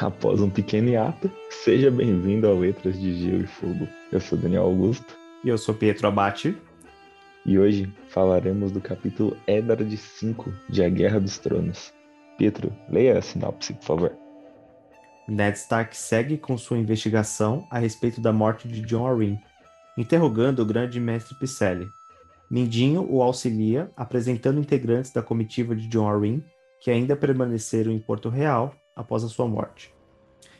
Após um pequeno hiato, seja bem-vindo ao Letras de Gelo e Fogo. Eu sou Daniel Augusto. E eu sou Pietro Abate. E hoje falaremos do capítulo Eddard 5 de A Guerra dos Tronos. Pietro, leia a sinopse, por favor. Ned Stark segue com sua investigação a respeito da morte de John Arryn, interrogando o grande mestre Picelli. Mindinho o auxilia, apresentando integrantes da comitiva de John Arryn que ainda permaneceram em Porto Real após a sua morte.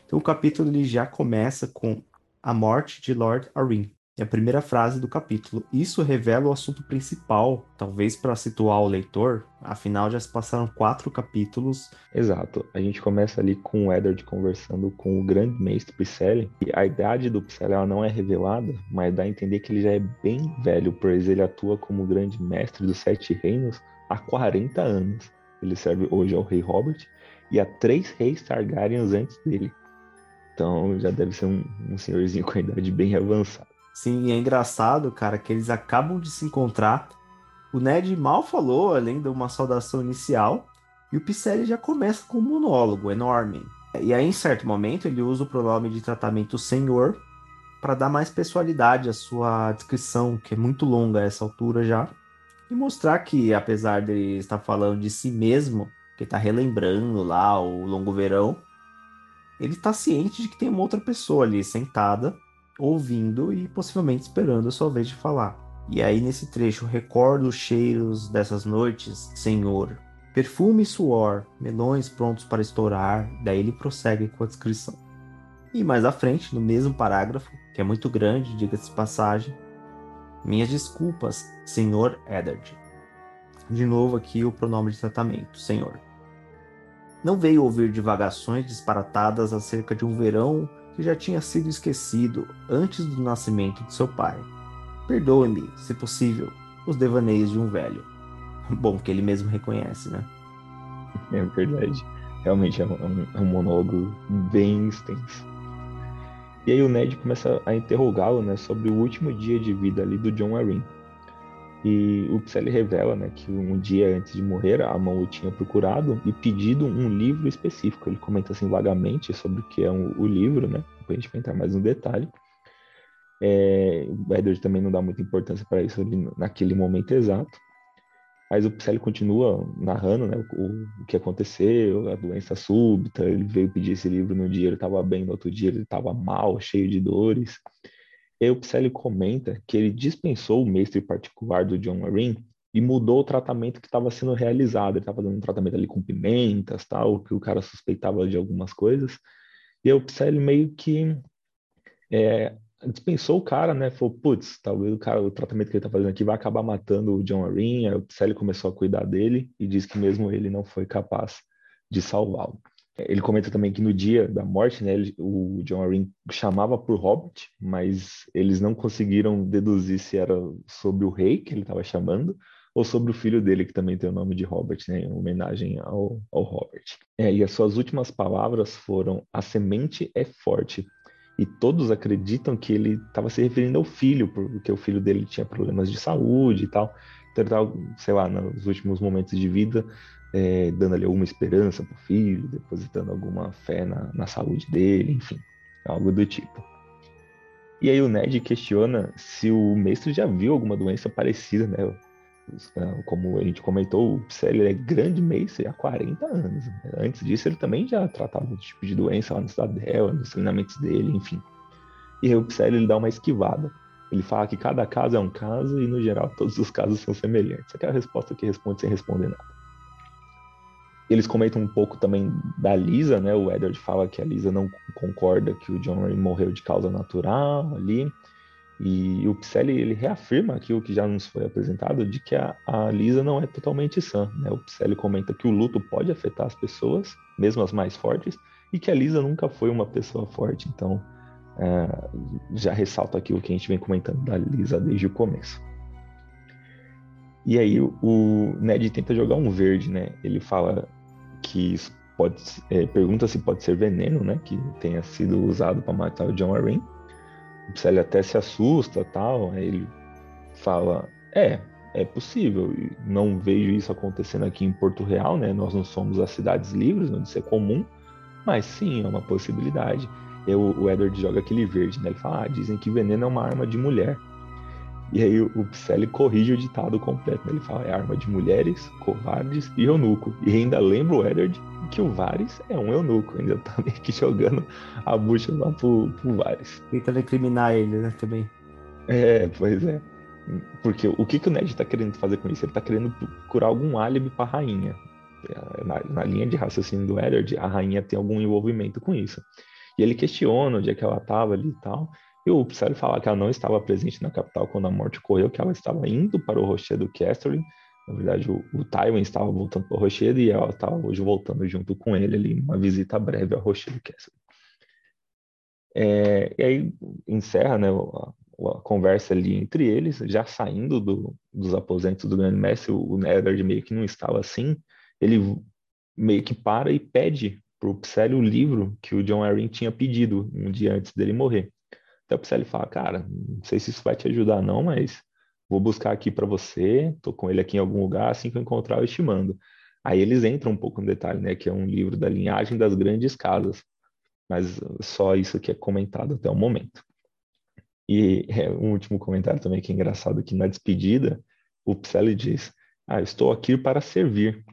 Então o capítulo ele já começa com a morte de Lord Arryn. É a primeira frase do capítulo. Isso revela o assunto principal, talvez para situar o leitor, afinal já se passaram quatro capítulos. Exato. A gente começa ali com o Eddard conversando com o grande mestre Picelli. E a idade do Picelli ela não é revelada, mas dá a entender que ele já é bem velho, pois ele atua como grande mestre dos Sete Reinos há 40 anos. Ele serve hoje ao rei Robert e a três reis Targaryens antes dele. Então já deve ser um, um senhorzinho com a idade bem avançada. Sim, e é engraçado, cara, que eles acabam de se encontrar. O Ned mal falou, além de uma saudação inicial, e o Picelli já começa com um monólogo enorme. E aí, em certo momento, ele usa o pronome de tratamento senhor para dar mais pessoalidade à sua descrição, que é muito longa a essa altura já, e mostrar que, apesar de estar falando de si mesmo, que está relembrando lá o longo verão, ele está ciente de que tem uma outra pessoa ali sentada, ouvindo e possivelmente esperando a sua vez de falar. E aí, nesse trecho, recordo os cheiros dessas noites, Senhor. Perfume e suor, melões prontos para estourar. Daí ele prossegue com a descrição. E mais à frente, no mesmo parágrafo, que é muito grande, diga-se passagem, minhas desculpas, Senhor Eddard. De novo aqui o pronome de tratamento, Senhor. Não veio ouvir divagações disparatadas acerca de um verão que já tinha sido esquecido antes do nascimento de seu pai. Perdoe-me, se possível, os devaneios de um velho. Bom, que ele mesmo reconhece, né? É verdade. Realmente é um, é um monólogo bem extenso. E aí o Ned começa a interrogá-lo né, sobre o último dia de vida ali do John Arryn. E o Pselley revela né, que um dia antes de morrer, a mão o tinha procurado e pedido um livro específico. Ele comenta assim vagamente sobre o que é um, o livro, né? Depois a gente vai entrar mais no detalhe. É, o Edward também não dá muita importância para isso naquele momento exato. Mas o Pselley continua narrando né, o, o, que aconteceu, a doença súbita. Ele veio pedir esse livro no dia, ele estava bem, no outro dia ele estava mal, cheio de dores. E o Picelli comenta que ele dispensou o mestre particular do John Arryn e mudou o tratamento que estava sendo realizado. Ele estava dando um tratamento ali com pimentas, tal, que o cara suspeitava de algumas coisas. E o Picelli meio que é, dispensou o cara, né? Falou, putz, talvez o cara, o tratamento que ele está fazendo aqui vai acabar matando o John Arryn. Aí o começou a cuidar dele e diz que mesmo ele não foi capaz de salvá-lo. Ele comenta também que no dia da morte, né, ele, o John Arryn chamava por Hobbit, mas eles não conseguiram deduzir se era sobre o rei que ele estava chamando ou sobre o filho dele, que também tem o nome de Robert, né, em homenagem ao, ao Robert. É, e as suas últimas palavras foram: a semente é forte. E todos acreditam que ele estava se referindo ao filho, porque o filho dele tinha problemas de saúde e tal. Então ele sei lá, nos últimos momentos de vida, é, dando ali alguma esperança para o filho, depositando alguma fé na, na saúde dele, enfim, algo do tipo. E aí o Ned questiona se o mestre já viu alguma doença parecida, né? É, como a gente comentou, o Psel é grande mestre há 40 anos. Né? Antes disso, ele também já tratava outro tipo de doença lá no Cidadel, nos treinamentos dele, enfim. E aí o Psel ele dá uma esquivada. Ele fala que cada caso é um caso e, no geral, todos os casos são semelhantes. Aquela resposta que responde sem responder nada. Eles comentam um pouco também da Lisa, né? O Edward fala que a Lisa não concorda que o John Ray morreu de causa natural ali. E o Picelli, ele reafirma aquilo que já nos foi apresentado, de que a, a Lisa não é totalmente sã. Né? O Picelli comenta que o luto pode afetar as pessoas, mesmo as mais fortes, e que a Lisa nunca foi uma pessoa forte. Então, é, já ressalta aqui o que a gente vem comentando da Lisa desde o começo. E aí o Ned tenta jogar um verde, né? Ele fala que pode é, pergunta se pode ser veneno, né, que tenha sido usado para matar o John Arryn. O até se assusta, tal. Aí ele fala: "É, é possível. Não vejo isso acontecendo aqui em Porto Real, né? Nós não somos as cidades livres, onde isso é comum, mas sim, é uma possibilidade. E o, o Edward joga aquele verde, né? Ele fala, ah, dizem que veneno é uma arma de mulher. E aí o Psyley corrige o ditado completo. Né? Ele fala, é arma de mulheres, covardes e eunuco. E ainda lembra o Edward que o Varys é um eunuco. Ainda tá meio que jogando a bucha lá pro, pro Varys. Tentando incriminar ele, né, também. É, pois é. Porque o que, que o Ned tá querendo fazer com isso? Ele tá querendo procurar algum álibi pra rainha. Na, na linha de raciocínio do Edward, a rainha tem algum envolvimento com isso. E ele questiona onde é que ela tava ali e tal. E o Psyley fala que ela não estava presente na capital quando a morte ocorreu, que ela estava indo para o rochedo Casterly. Na verdade, o, o Tywin estava voltando para o rochedo e ela estava hoje voltando junto com ele ali, uma visita breve ao rochedo Casterly. É, e aí encerra né, a, a, conversa ali entre eles, já saindo do, dos aposentos do Grande Mestre, o, o Eddard meio que não estava assim, ele meio que para e pede para o Psyley o livro que o John Arryn tinha pedido um dia antes dele morrer. Até o Psyley fala, cara, não sei se isso vai te ajudar não, mas vou buscar aqui para você, tô com ele aqui em algum lugar, assim que eu encontrar eu te mando. Aí eles entram um pouco no detalhe, né, que é um livro da linhagem das grandes casas, mas só isso que é comentado até o momento. E é, um último comentário também que é engraçado, que na despedida, o Psyley diz, ah, estou aqui para servir.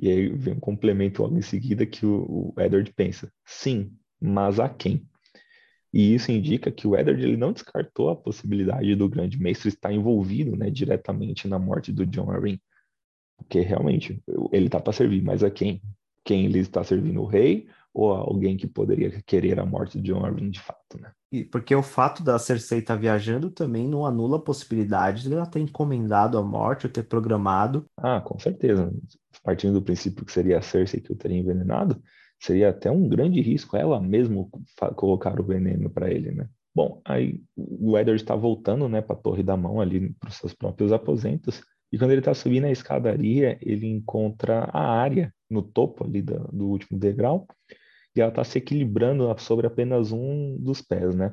E aí vem um complemento logo em seguida que o, o Edward pensa, sim, mas a quem? E isso indica que o Eddard ele não descartou a possibilidade do grande mestre estar envolvido né, diretamente na morte do John Arryn. Porque realmente ele está para servir, mas a quem? Quem ele está servindo? O rei ou alguém que poderia querer a morte de John Arryn de fato, né? E porque o fato da Cersei estar tá viajando também não anula a possibilidade de ela ter encomendado a morte ou ter programado. Ah, com certeza. Partindo do princípio que seria a Cersei que o teria envenenado, seria até um grande risco ela mesmo colocar o veneno para ele, né? Bom, aí o Edward está voltando, né, para a Torre da Mão ali para os seus próprios aposentos. E quando ele está subindo a escadaria, ele encontra a área no topo ali do, do último degrau e ela está se equilibrando sobre apenas um dos pés, né?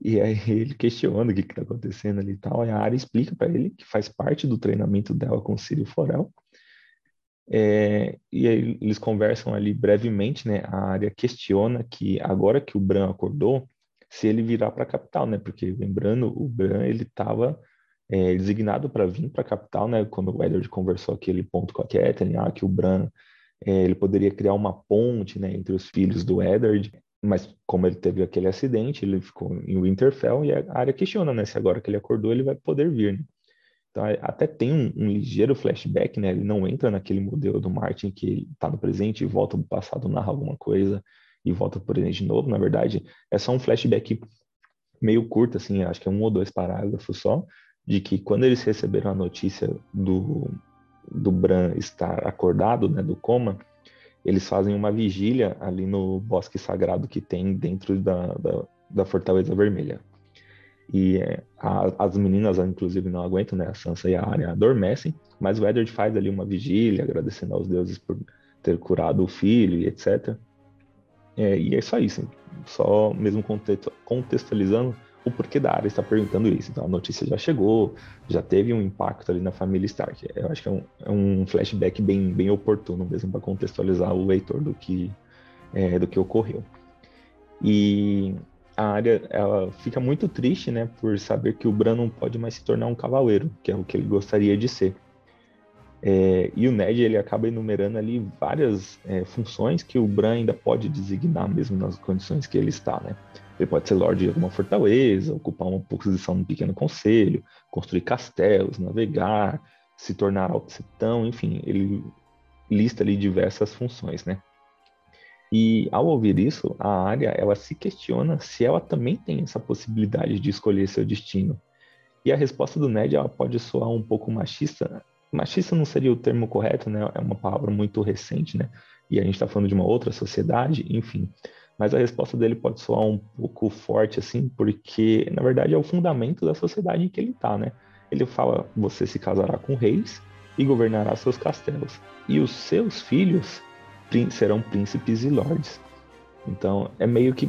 E aí ele questiona o que está acontecendo ali e tal. E a área explica para ele que faz parte do treinamento dela com o Círio Forel é, e aí eles conversam ali brevemente, né? A área questiona que agora que o Bran acordou, se ele virar para a capital, né? Porque lembrando, o Bran ele estava é, designado para vir para a capital, né? Quando o Edward conversou aquele ponto com a Catelyn, ah, que o Bran é, ele poderia criar uma ponte, né, entre os filhos do Eddard, mas como ele teve aquele acidente, ele ficou em Winterfell e a área questiona, né? Se agora que ele acordou ele vai poder vir. Né? Então, até tem um, um, ligeiro flashback, né? Ele não entra naquele modelo do Martin que está no presente e volta do passado, narra alguma coisa e volta para o presente de novo. Na verdade, é só um flashback meio curto, assim, acho que é um ou dois parágrafos só, de que quando eles receberam a notícia do, do Bran estar acordado, né, do coma, eles fazem uma vigília ali no bosque sagrado que tem dentro da, da, da Fortaleza Vermelha. E é, a, as meninas, inclusive, não aguentam, né? A Sansa e a Arya adormecem, mas o Eddard faz ali uma vigília, agradecendo aos deuses por ter curado o filho e etc. É, e é só isso, só mesmo contextualizando o porquê da Arya está perguntando isso. Então a notícia já chegou, já teve um impacto ali na família Stark. Eu acho que é um, é um flashback bem, bem oportuno mesmo para contextualizar o leitor do que, é, do que ocorreu. E a área ela fica muito triste, né, por saber que o Bran não pode mais se tornar um cavaleiro, que é o que ele gostaria de ser. É, e o Ned ele acaba enumerando ali várias é, funções que o Bran ainda pode designar mesmo nas condições que ele está, né? Ele pode ser lord de alguma fortaleza, ocupar uma posição no pequeno conselho, construir castelos, navegar, se tornar alcetão, enfim, ele lista ali diversas funções, né? E ao ouvir isso, a área ela se questiona se ela também tem essa possibilidade de escolher seu destino. E a resposta do Ned ela pode soar um pouco machista. Machista não seria o termo correto, né? É uma palavra muito recente, né? E a gente está falando de uma outra sociedade, enfim. Mas a resposta dele pode soar um pouco forte, assim, porque na verdade é o fundamento da sociedade em que ele está, né? Ele fala: você se casará com reis e governará seus castelos, e os seus filhos serão príncipes e lords. Então, é meio que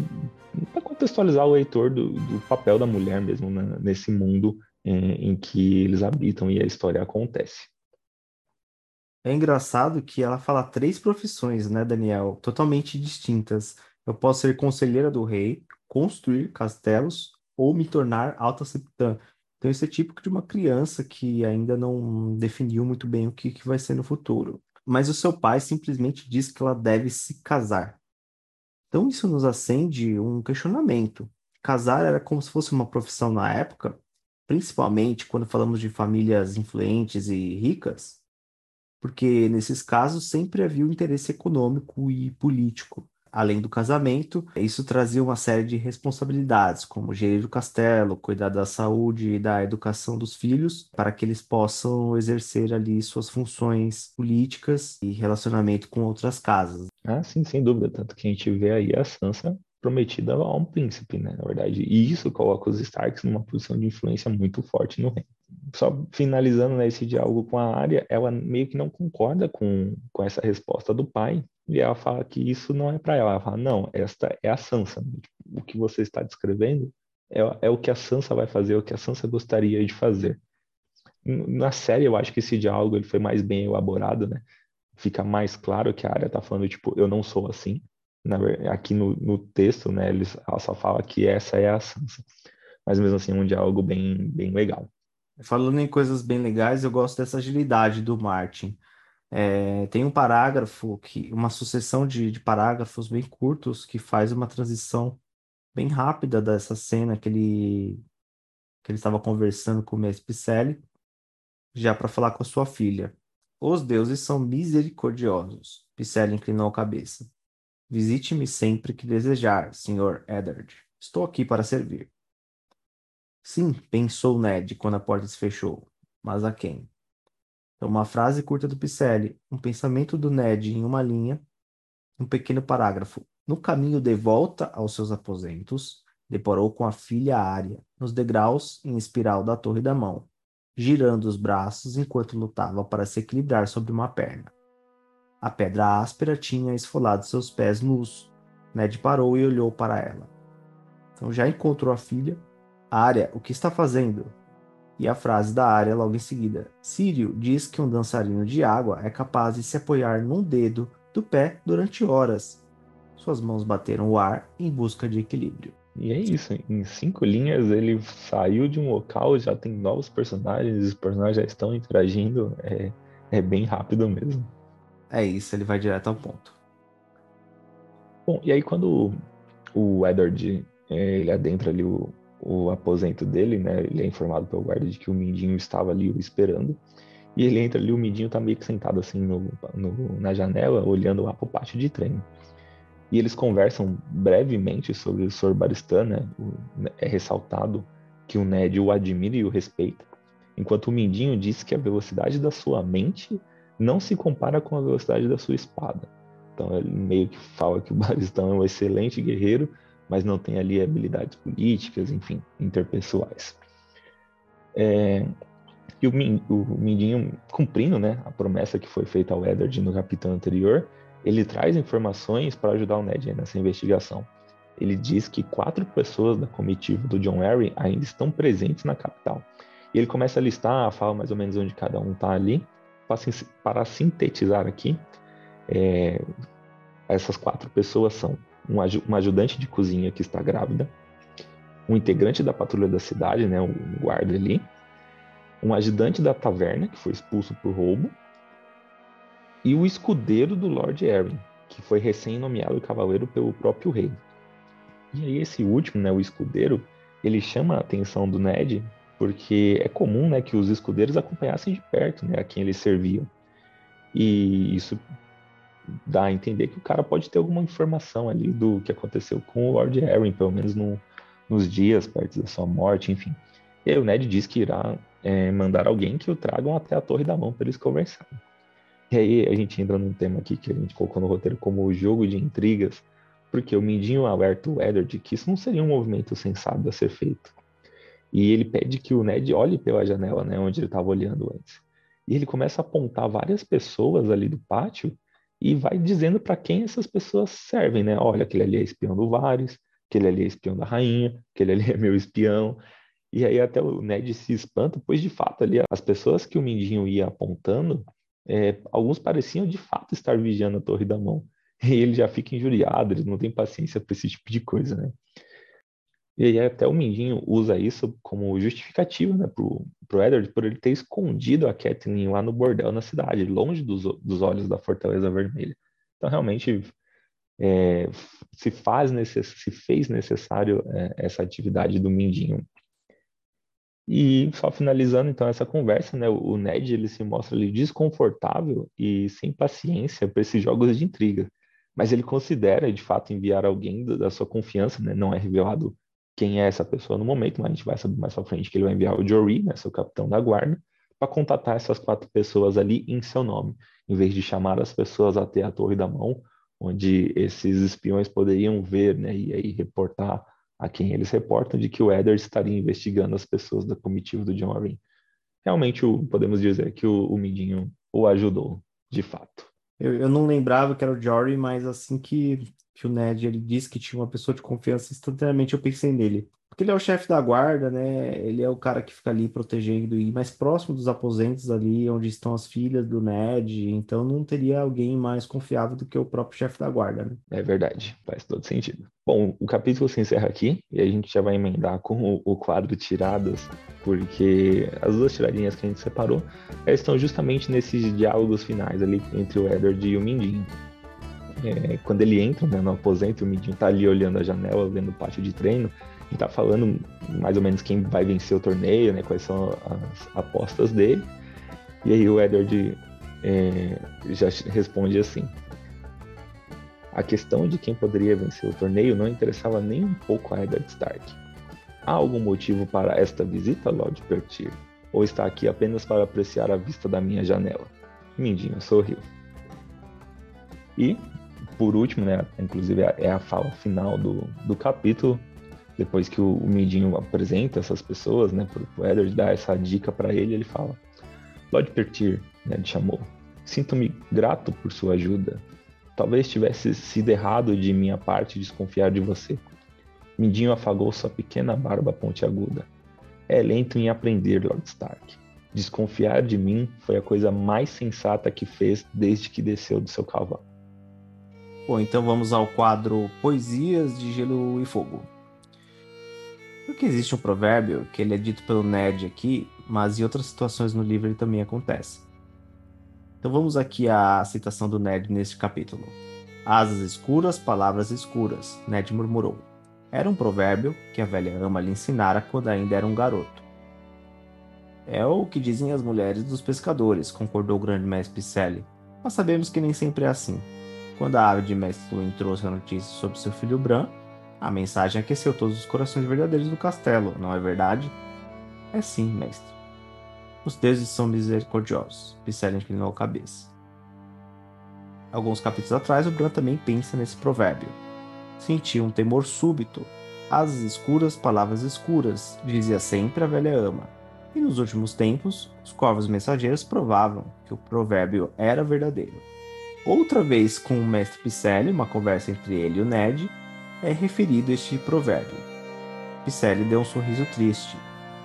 para contextualizar o leitor do, do, papel da mulher mesmo né, nesse mundo em, em, que eles habitam e a história acontece. É engraçado que ela fala três profissões, né, Daniel? Totalmente distintas. Eu posso ser conselheira do rei, construir castelos ou me tornar alta septã. Então, isso é típico de uma criança que ainda não definiu muito bem o que, que vai ser no futuro. Mas o seu pai simplesmente diz que ela deve se casar. Então, isso nos acende um questionamento. Casar era como se fosse uma profissão na época, principalmente quando falamos de famílias influentes e ricas, porque nesses casos sempre havia um interesse econômico e político além do casamento, isso trazia uma série de responsabilidades, como gerir o castelo, cuidar da saúde e da educação dos filhos, para que eles possam exercer ali suas funções políticas e relacionamento com outras casas. Ah, sim, sem dúvida. Tanto que a gente vê aí a Sansa prometida a um príncipe, né, na verdade. E isso coloca os Starks numa posição de influência muito forte no reino. Só finalizando né, esse diálogo com a Arya, ela meio que não concorda com, com essa resposta do pai, e ela fala que isso não é para ela. Ela fala, não, esta é a Sansa. O que você está descrevendo é, é o que a Sansa vai fazer, é o que a Sansa gostaria de fazer. Na série, eu acho que esse diálogo ele foi mais bem elaborado, né? Fica mais claro que a área tá falando, tipo, eu não sou assim. Na, aqui no, no texto, né, eles, ela só fala que essa é a Sansa. Mas mesmo assim, é um diálogo bem, bem legal. Falando em coisas bem legais, eu gosto dessa agilidade do Martin. É, tem um parágrafo, que, uma sucessão de, de parágrafos bem curtos que faz uma transição bem rápida dessa cena que ele que ele estava conversando com o Mespicelli, já para falar com a sua filha. Os deuses são misericordiosos. Picelli inclinou a cabeça. Visite-me sempre que desejar, Sr. Eddard. Estou aqui para servir. Sim, pensou Ned quando a porta se fechou. Mas a quem? Então, uma frase curta do Picelli, um pensamento do Ned em uma linha, um pequeno parágrafo. No caminho de volta aos seus aposentos, deparou com a filha Ária, nos degraus em espiral da Torre da Mão, girando os braços enquanto lutava para se equilibrar sobre uma perna. A pedra áspera tinha esfolado seus pés nus. Ned parou e olhou para ela. Então já encontrou a filha. Área, o que está fazendo? E a frase da área logo em seguida. Sírio diz que um dançarino de água é capaz de se apoiar num dedo do pé durante horas. Suas mãos bateram o ar em busca de equilíbrio. E é isso, em cinco linhas ele saiu de um local, já tem novos personagens, os personagens já estão interagindo, é, é bem rápido mesmo. É isso, ele vai direto ao ponto. Bom, e aí quando o Edward é, ele adentra ali o, o aposento dele, né? Ele é informado pelo guarda de que o Mindinho estava ali esperando. E ele entra ali, o Mindinho tá meio que sentado assim no, no, na janela, olhando lá pro pátio de treino. E eles conversam brevemente sobre o Sr. Baristan, né? É ressaltado que o Ned o admira e o respeita, enquanto o Mindinho diz que a velocidade da sua mente não se compara com a velocidade da sua espada. Então ele meio que fala que o Baristan é um excelente guerreiro, mas não tem ali habilidades políticas, enfim, interpessoais. É, e o, o Mindinho, cumprindo né, a promessa que foi feita ao Eddard no capítulo anterior, ele traz informações para ajudar o Ned nessa investigação. Ele diz que quatro pessoas da comitiva do John Arryn ainda estão presentes na capital. E ele começa a listar, fala mais ou menos onde cada um está ali. Para sintetizar aqui, é, essas quatro pessoas são um, ajudante de cozinha que está grávida, um integrante da patrulha da cidade, né, um guarda ali, um ajudante da taverna que foi expulso por roubo e o escudeiro do Lord Arryn, que foi recém-nomeado cavaleiro pelo próprio rei. E aí esse último, né, o escudeiro, ele chama a atenção do Ned porque é comum, né, que os escudeiros acompanhassem de perto, né, a quem eles serviam. E isso dá a entender que o cara pode ter alguma informação ali do que aconteceu com o Lord Harry, pelo menos no, nos dias perto da sua morte, enfim. E aí o Ned diz que irá é, mandar alguém que o tragam até a Torre da Mão para eles conversarem. E aí a gente entra num tema aqui que a gente colocou no roteiro como o jogo de intrigas, porque o Mindinho alerta o Eddard que isso não seria um movimento sensato a ser feito. E ele pede que o Ned olhe pela janela, né, onde ele estava olhando antes. E ele começa a apontar várias pessoas ali do pátio e vai dizendo para quem essas pessoas servem, né? Olha, aquele ali é espião do Varys, aquele ali é espião da rainha, aquele ali é meu espião. E aí até o Ned se espanta, pois de fato ali as pessoas que o Mindinho ia apontando é, alguns pareciam de fato estar vigiando a Torre da Mão. E ele já fica injuriado, ele não tem paciência para esse tipo de coisa, né? E aí até o Mindinho usa isso como justificativa, né, pro, pro Edward, por ele ter escondido a Kathleen lá no bordel na cidade, longe dos, dos olhos da Fortaleza Vermelha. Então, realmente, é, se faz necess, se fez necessário é, essa atividade do Mindinho e só finalizando então essa conversa, né, o Ned ele se mostra desconfortável e sem paciência para esses jogos de intriga, mas ele considera de fato enviar alguém da sua confiança, né, não é revelado quem é essa pessoa no momento, mas a gente vai saber mais para frente que ele vai enviar o Jory, né, seu capitão da guarda, para contatar essas quatro pessoas ali em seu nome, em vez de chamar as pessoas até a Torre da Mão, onde esses espiões poderiam ver, né, e aí reportar a quem eles reportam de que o Eder estaria investigando as pessoas da comitiva do John Arryn. Realmente, o, podemos dizer que o, o Midinho o ajudou, de fato. Eu, eu não lembrava que era o Jory, mas assim que, que o Ned ele disse que tinha uma pessoa de confiança, instantaneamente eu pensei nele. Porque ele é o chefe da guarda, né? Ele é o cara que fica ali protegendo e mais próximo dos aposentos ali, onde estão as filhas do Ned. Então não teria alguém mais confiável do que o próprio chefe da guarda, né? É verdade, faz todo sentido. Bom, o capítulo se encerra aqui e a gente já vai emendar com o, quadro tiradas, porque as duas tiradinhas que a gente separou estão justamente nesses diálogos finais ali entre o Edward e o Mindinho. É, quando ele entra né, no aposento, o Mindinho tá ali olhando a janela, vendo o pátio de treino e tá falando mais ou menos quem vai vencer o torneio, né? Quais são as apostas dele. E aí o Edward é, já responde assim. A questão de quem poderia vencer o torneio não interessava nem um pouco a Eddard Stark. Há algum motivo para esta visita, Lord Pertir? Ou está aqui apenas para apreciar a vista da minha janela? Mindinho sorriu. E, por último, né, inclusive é a fala final do, do capítulo, depois que o, o apresenta essas pessoas, né, para o Eddard dar essa dica para ele, ele fala: Lord Pertir, né, ele chamou, sinto-me grato por sua ajuda. Talvez tivesse sido errado de minha parte desconfiar de você. Mindinho afagou sua pequena barba pontiaguda. É lento em aprender, Lord Stark. Desconfiar de mim foi a coisa mais sensata que fez desde que desceu do seu cavalo. Bom, então vamos ao quadro Poesias de Gelo e Fogo. Porque existe um provérbio que ele é dito pelo Ned aqui, mas em outras situações no livro ele também acontece. Então vamos aqui à citação do Ned neste capítulo. Asas escuras, palavras escuras, Ned murmurou. Era um provérbio que a velha ama lhe ensinara quando ainda era um garoto. É o que dizem as mulheres dos pescadores, concordou o grande mestre Picelli. Mas sabemos que nem sempre é assim. Quando a ave de mestre trouxe a notícia sobre seu filho Bran, a mensagem aqueceu todos os corações verdadeiros do castelo, não é verdade? É sim, mestre. Os deuses são misericordiosos. Picelli inclinou a cabeça. Alguns capítulos atrás, o Bran também pensa nesse provérbio. Sentia um temor súbito. Asas escuras, palavras escuras, dizia sempre a velha ama. E nos últimos tempos, os corvos mensageiros provavam que o provérbio era verdadeiro. Outra vez, com o mestre Picelli, uma conversa entre ele e o Ned, é referido este provérbio. Picelli deu um sorriso triste.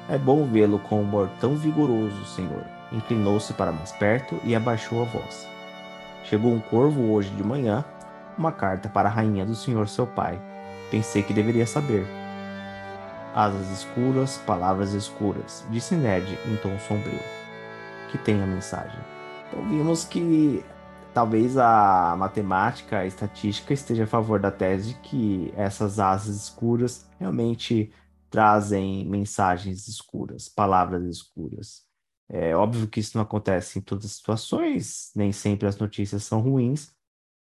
É bom vê-lo com humor tão vigoroso, senhor. Inclinou-se para mais perto e abaixou a voz. Chegou um corvo hoje de manhã, uma carta para a rainha do senhor seu pai. Pensei que deveria saber. Asas escuras, palavras escuras, disse Ned em tom sombrio. Que tem a mensagem. Então vimos que talvez a matemática, a estatística esteja a favor da tese de que essas asas escuras realmente trazem mensagens escuras, palavras escuras. É óbvio que isso não acontece em todas as situações, nem sempre as notícias são ruins,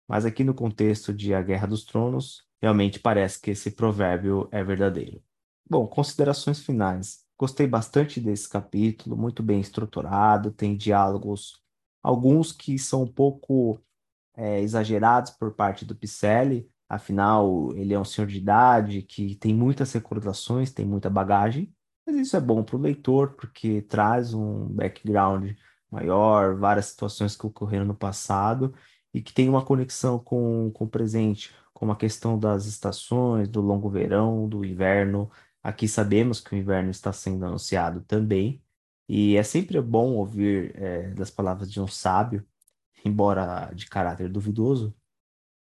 mas aqui no contexto de A Guerra dos Tronos, realmente parece que esse provérbio é verdadeiro. Bom, considerações finais. Gostei bastante desse capítulo, muito bem estruturado, tem diálogos alguns que são um pouco é, exagerados por parte do Picelli, afinal, ele é um senhor de idade que tem muitas recordações, tem muita bagagem, mas isso é bom para o leitor, porque traz um background maior, várias situações que ocorreram no passado e que tem uma conexão com, com o presente, como a questão das estações, do longo verão, do inverno. Aqui sabemos que o inverno está sendo anunciado também, E é sempre bom ouvir é, das palavras de um sábio, embora de caráter duvidoso,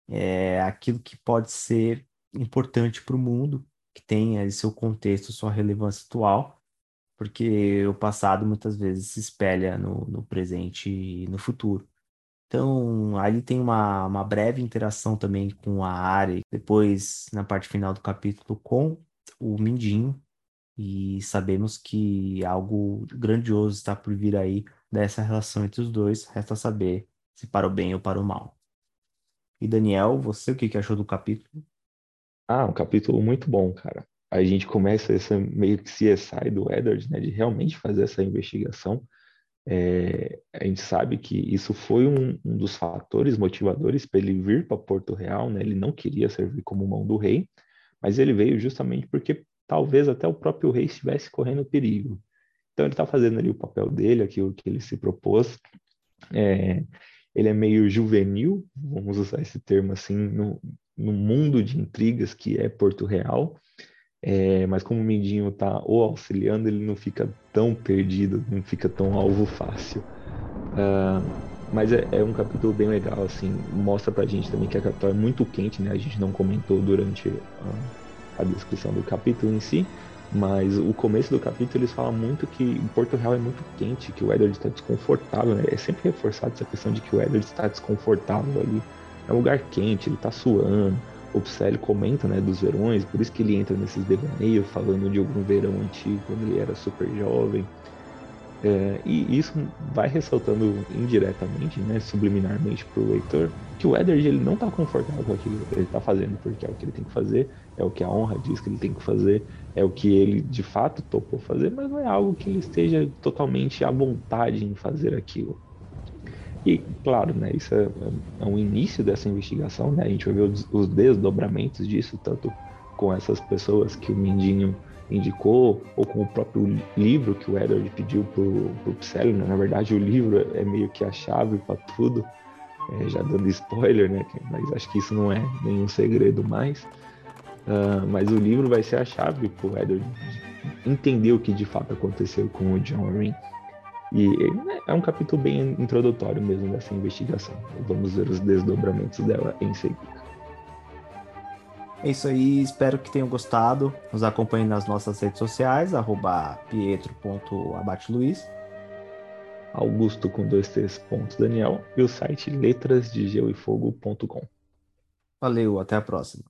é aquilo que pode ser importante para o mundo, que tem seu contexto, sua relevância atual, porque o passado muitas vezes se espelha no, no presente e no futuro. Então, ali tem uma, uma breve interação também com a área, depois na parte final do capítulo com o Mindinho, e sabemos que algo grandioso está por vir aí dessa relação entre os dois, resta saber se para o bem ou para o mal. E Daniel, você o que achou do capítulo? Ah, um capítulo muito bom, cara. A gente começa essa meio que CSI do Edward, né, de realmente fazer essa investigação. É, a gente sabe que isso foi um, um dos fatores motivadores para ele vir para Porto Real, né? Ele não queria servir como mão do rei, mas ele veio justamente porque talvez até o próprio rei estivesse correndo perigo. Então ele está fazendo ali o papel dele, aquilo que ele se propôs. É, ele é meio juvenil, vamos usar esse termo assim, no, no mundo de intrigas que é Porto Real. É, mas como o Mindinho está o auxiliando, ele não fica tão perdido, não fica tão alvo fácil. Uh, mas é, é, um capítulo bem legal, assim, mostra pra gente também que a capital é muito quente, né? A gente não comentou durante a, a descrição do capítulo em si, mas o começo do capítulo eles falam muito que Porto Real é muito quente, que o Edward está desconfortável, né? É sempre reforçado essa questão de que o Edward está desconfortável ali. É um lugar quente, ele está suando, o Psylli comenta né, dos verões, por isso que ele entra nesses devaneios falando de algum verão antigo, quando ele era super jovem. É, e isso vai ressaltando indiretamente, né, subliminarmente para o leitor, que o Eddard ele não está confortável com aquilo que ele está fazendo, porque é o que ele tem que fazer, é o que a honra diz que ele tem que fazer, é o que ele de fato topou fazer, mas não é algo que ele esteja totalmente à vontade em fazer aquilo. E, claro, né, isso é, é um início dessa investigação, né? A gente vai ver os, os, desdobramentos disso, tanto com essas pessoas que o Mindinho indicou, ou com o próprio livro que o Edward pediu pro, pro Psyllium, né? Na verdade, o livro é meio que a chave para tudo, é, já dando spoiler, né? Mas acho que isso não é nenhum segredo mais. Uh, mas o livro vai ser a chave pro Edward entender o que de fato aconteceu com o John Arryn. E né, é um capítulo bem introdutório mesmo dessa investigação. Vamos ver os desdobramentos dela em seguida. É isso aí, espero que tenham gostado. Nos acompanhem nas nossas redes sociais, arroba pietro.abateluiz. Augusto com dois T's, pontos Daniel e o site letrasdegeloefogo.com. Valeu, até a próxima.